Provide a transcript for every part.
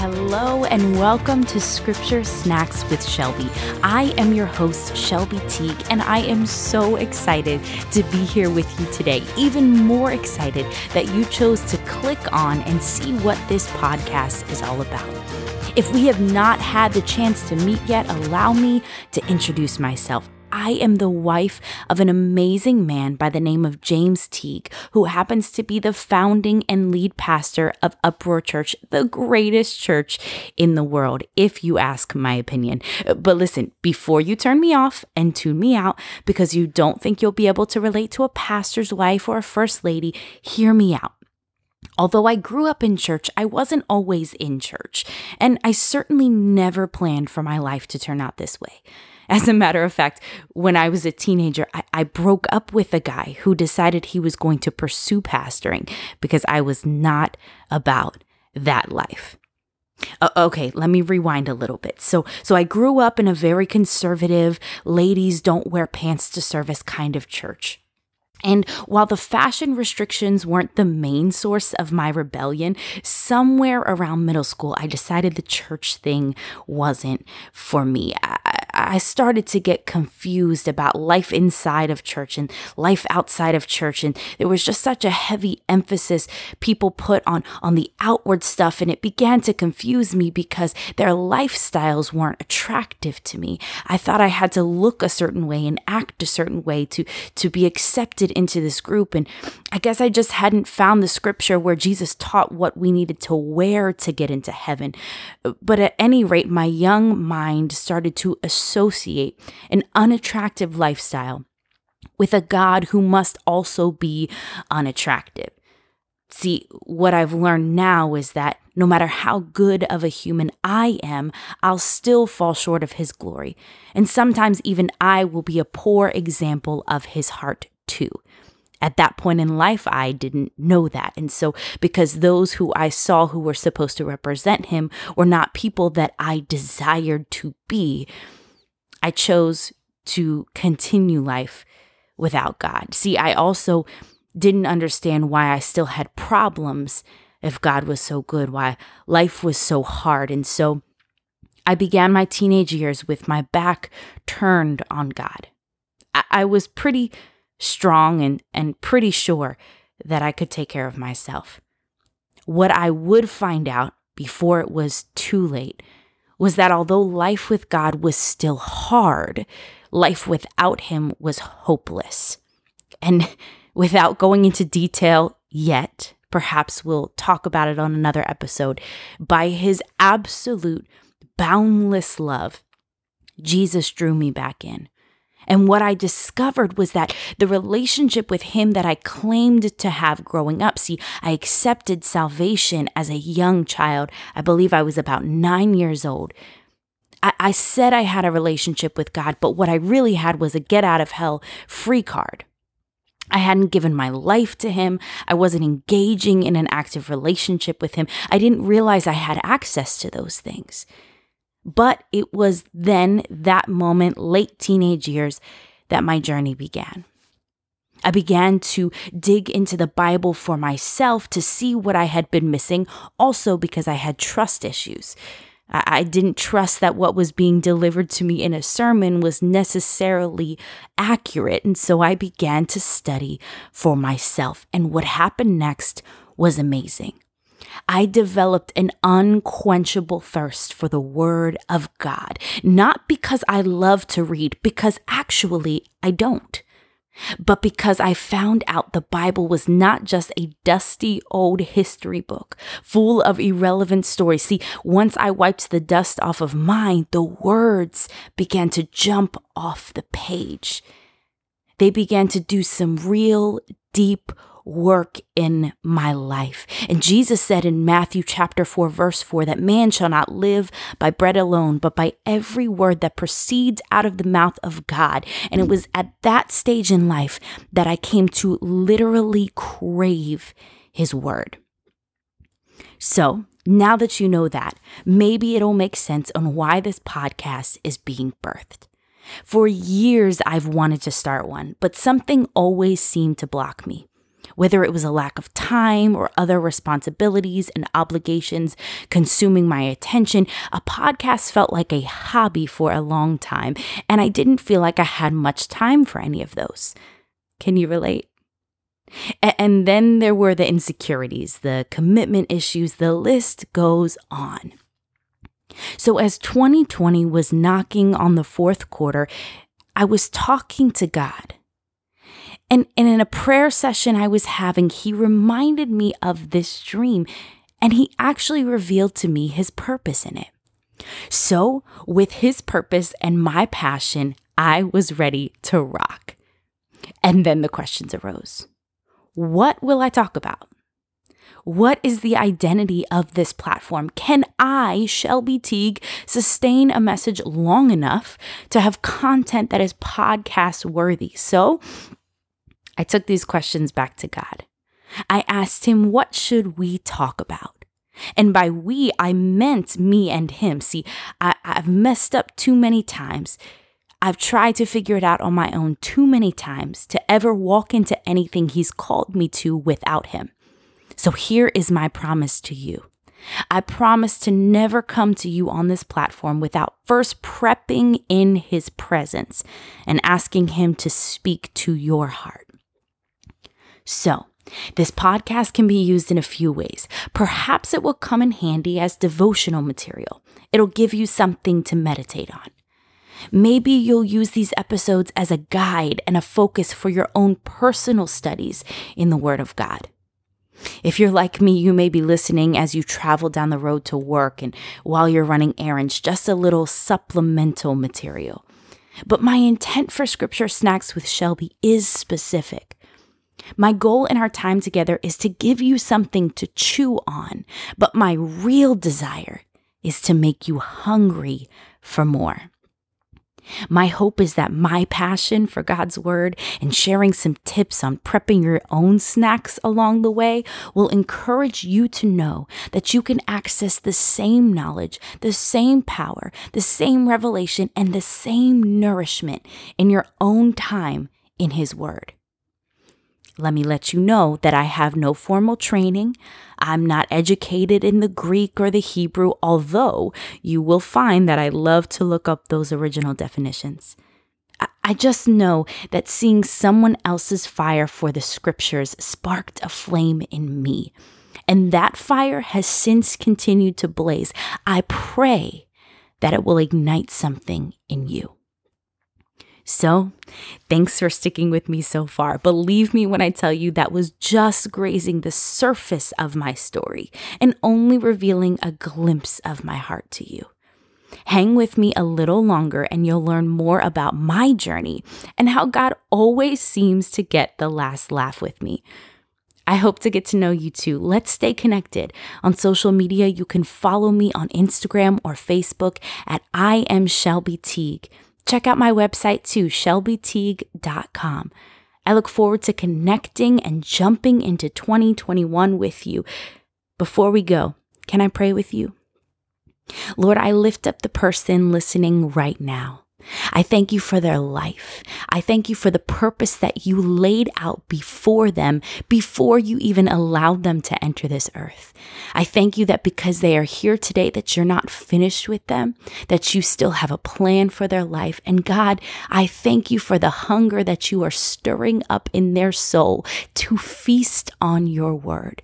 Hello and welcome to Scripture Snacks with Shelby. I am your host, Shelby Teague, and I am so excited to be here with you today. Even more excited that you chose to click on and see what this podcast is all about. If we have not had the chance to meet yet, allow me to introduce myself. I am the wife of an amazing man by the name of James Teague, who happens to be the founding and lead pastor of Uproar Church, the greatest church in the world, if you ask my opinion. But listen, before you turn me off and tune me out because you don't think you'll be able to relate to a pastor's wife or a first lady, hear me out. Although I grew up in church, I wasn't always in church, and I certainly never planned for my life to turn out this way. As a matter of fact, when I was a teenager, I, I, broke up with a guy who decided he was going to pursue pastoring because I was not about that life. Uh, okay, let me rewind a little bit. So, so I grew up in a very conservative, ladies don't wear pants to service kind of church. And while the fashion restrictions weren't the main source of my rebellion, somewhere around middle school, I decided the church thing wasn't for me. I started to get confused about life inside of church and life outside of church. And there was just such a heavy emphasis people put on, on the outward stuff. And it began to confuse me because their lifestyles weren't attractive to me. I thought I had to look a certain way and act a certain way to, to be accepted into this group. And I guess I just hadn't found the scripture where Jesus taught what we needed to wear to get into heaven. But at any rate, my young mind started to associate an unattractive lifestyle with a God who must also be unattractive. See, what I've learned now is that no matter how good of a human I am, I'll still fall short of his glory. And sometimes even I will be a poor example of his heart too. At that point in life, I didn't know that. And so, because those who I saw who were supposed to represent him were not people that I desired to be, I chose to continue life without God. See, I also didn't understand why I still had problems if God was so good, why life was so hard. And so I began my teenage years with my back turned on God. I, I was pretty strong and, and pretty sure that I could take care of myself. What I would find out before it was too late was that although life with God was still hard, life without Him was hopeless. And without going into detail yet, perhaps we'll talk about it on another episode, by His absolute boundless love, Jesus drew me back in. And what I discovered was that the relationship with Him that I claimed to have growing up, see, I accepted salvation as a young child. I believe I was about nine years old. I, I said I had a relationship with God, but what I really had was a get out of hell free card. I hadn't given my life to him. I wasn't engaging in an active relationship with him. I didn't realize I had access to those things. But it was then, that moment, late teenage years, that my journey began. I began to dig into the Bible for myself to see what I had been missing, also because I had trust issues. I, didn't trust that what was being delivered to me in a sermon was necessarily accurate, and so I began to study for myself. And what happened next was amazing. I developed an unquenchable thirst for the Word of God, not because I love to read, because actually I don't, but because I found out the Bible was not just a dusty old history book full of irrelevant stories. See, once I wiped the dust off of mine, the words began to jump off the page. They began to do some real deep work in my life. And Jesus said in Matthew chapter 4 verse 4 that man shall not live by bread alone, but by every word that proceeds out of the mouth of God. And it was at that stage in life that I came to literally crave his word. So, now that you know that, maybe it'll make sense on why this podcast is being birthed. For years, I've wanted to start one, but something always seemed to block me Whether it was a lack of time or other responsibilities and obligations consuming my attention, a podcast felt like a hobby for a long time, and I didn't feel like I had much time for any of those. Can you relate? And then there were the insecurities, the commitment issues, the list goes on. So, as 2020 was knocking on the fourth quarter, I was talking to God. And, and in a prayer session I was having, he reminded me of this dream and he actually revealed to me his purpose in it. So, with his purpose and my passion, I was ready to rock. And then the questions arose What will I talk about? What is the identity of this platform? Can I, Shelby Teague, sustain a message long enough to have content that is podcast worthy? So I took these questions back to God. I asked him, What should we talk about? And by we, I meant me and him. See, I, have messed up too many times. I've tried to figure it out on my own too many times to ever walk into anything he's called me to without him. So here is my promise to you. I promise to never come to you on this platform without first prepping in his presence and asking him to speak to your heart. So, this podcast can be used in a few ways. Perhaps it will come in handy as devotional material. It'll give you something to meditate on. Maybe you'll use these episodes as a guide and a focus for your own personal studies in the Word of God. If you're like me, you may be listening as you travel down the road to work and while you're running errands, just a little supplemental material. But my intent for Scripture Snacks with Shelby is specific. My goal in our time together is to give you something to chew on, but my real desire is to make you hungry for more. My hope is that my passion for God's Word and sharing some tips on prepping your own snacks along the way will encourage you to know that you can access the same knowledge, the same power, the same revelation, and the same nourishment in your own time in His Word. Let me let you know that I have no formal training. I'm not educated in the Greek or the Hebrew, although you will find that I love to look up those original definitions. I just know that seeing someone else's fire for the scriptures sparked a flame in me. And that fire has since continued to blaze. I pray that it will ignite something in you. So, thanks for sticking with me so far. Believe me when I tell you that was just grazing the surface of my story and only revealing a glimpse of my heart to you. Hang with me a little longer and you'll learn more about my journey and how God always seems to get the last laugh with me. I hope to get to know you too. Let's stay connected. On social media, you can follow me on Instagram or Facebook at I am Shelby Teague. Check out my website too, shelbyteague.com. I look forward to connecting and jumping into 2021 with you. Before we go, can I pray with you? Lord, I lift up the person listening right now. I thank you for their life. I thank you for the purpose that you laid out before them, before you even allowed them to enter this earth. I thank you that because they are here today, that you're not finished with them, that you still have a plan for their life. And God, I thank you for the hunger that you are stirring up in their soul to feast on your word.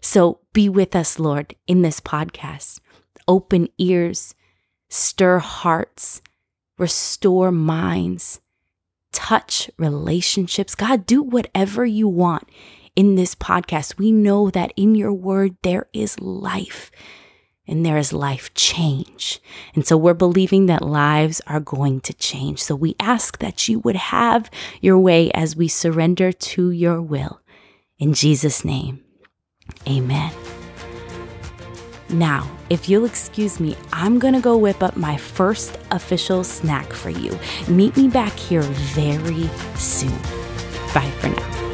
So be with us, Lord, in this podcast. Open ears, stir hearts restore minds, touch relationships. God, do whatever you want in this podcast. We know that in your word there is life and there is life change. And so we're believing that lives are going to change. So we ask that you would have your way as we surrender to your will. In Jesus' name, amen. Now, if you'll excuse me, I'm gonna go whip up my first official snack for you. Meet me back here very soon. Bye for now.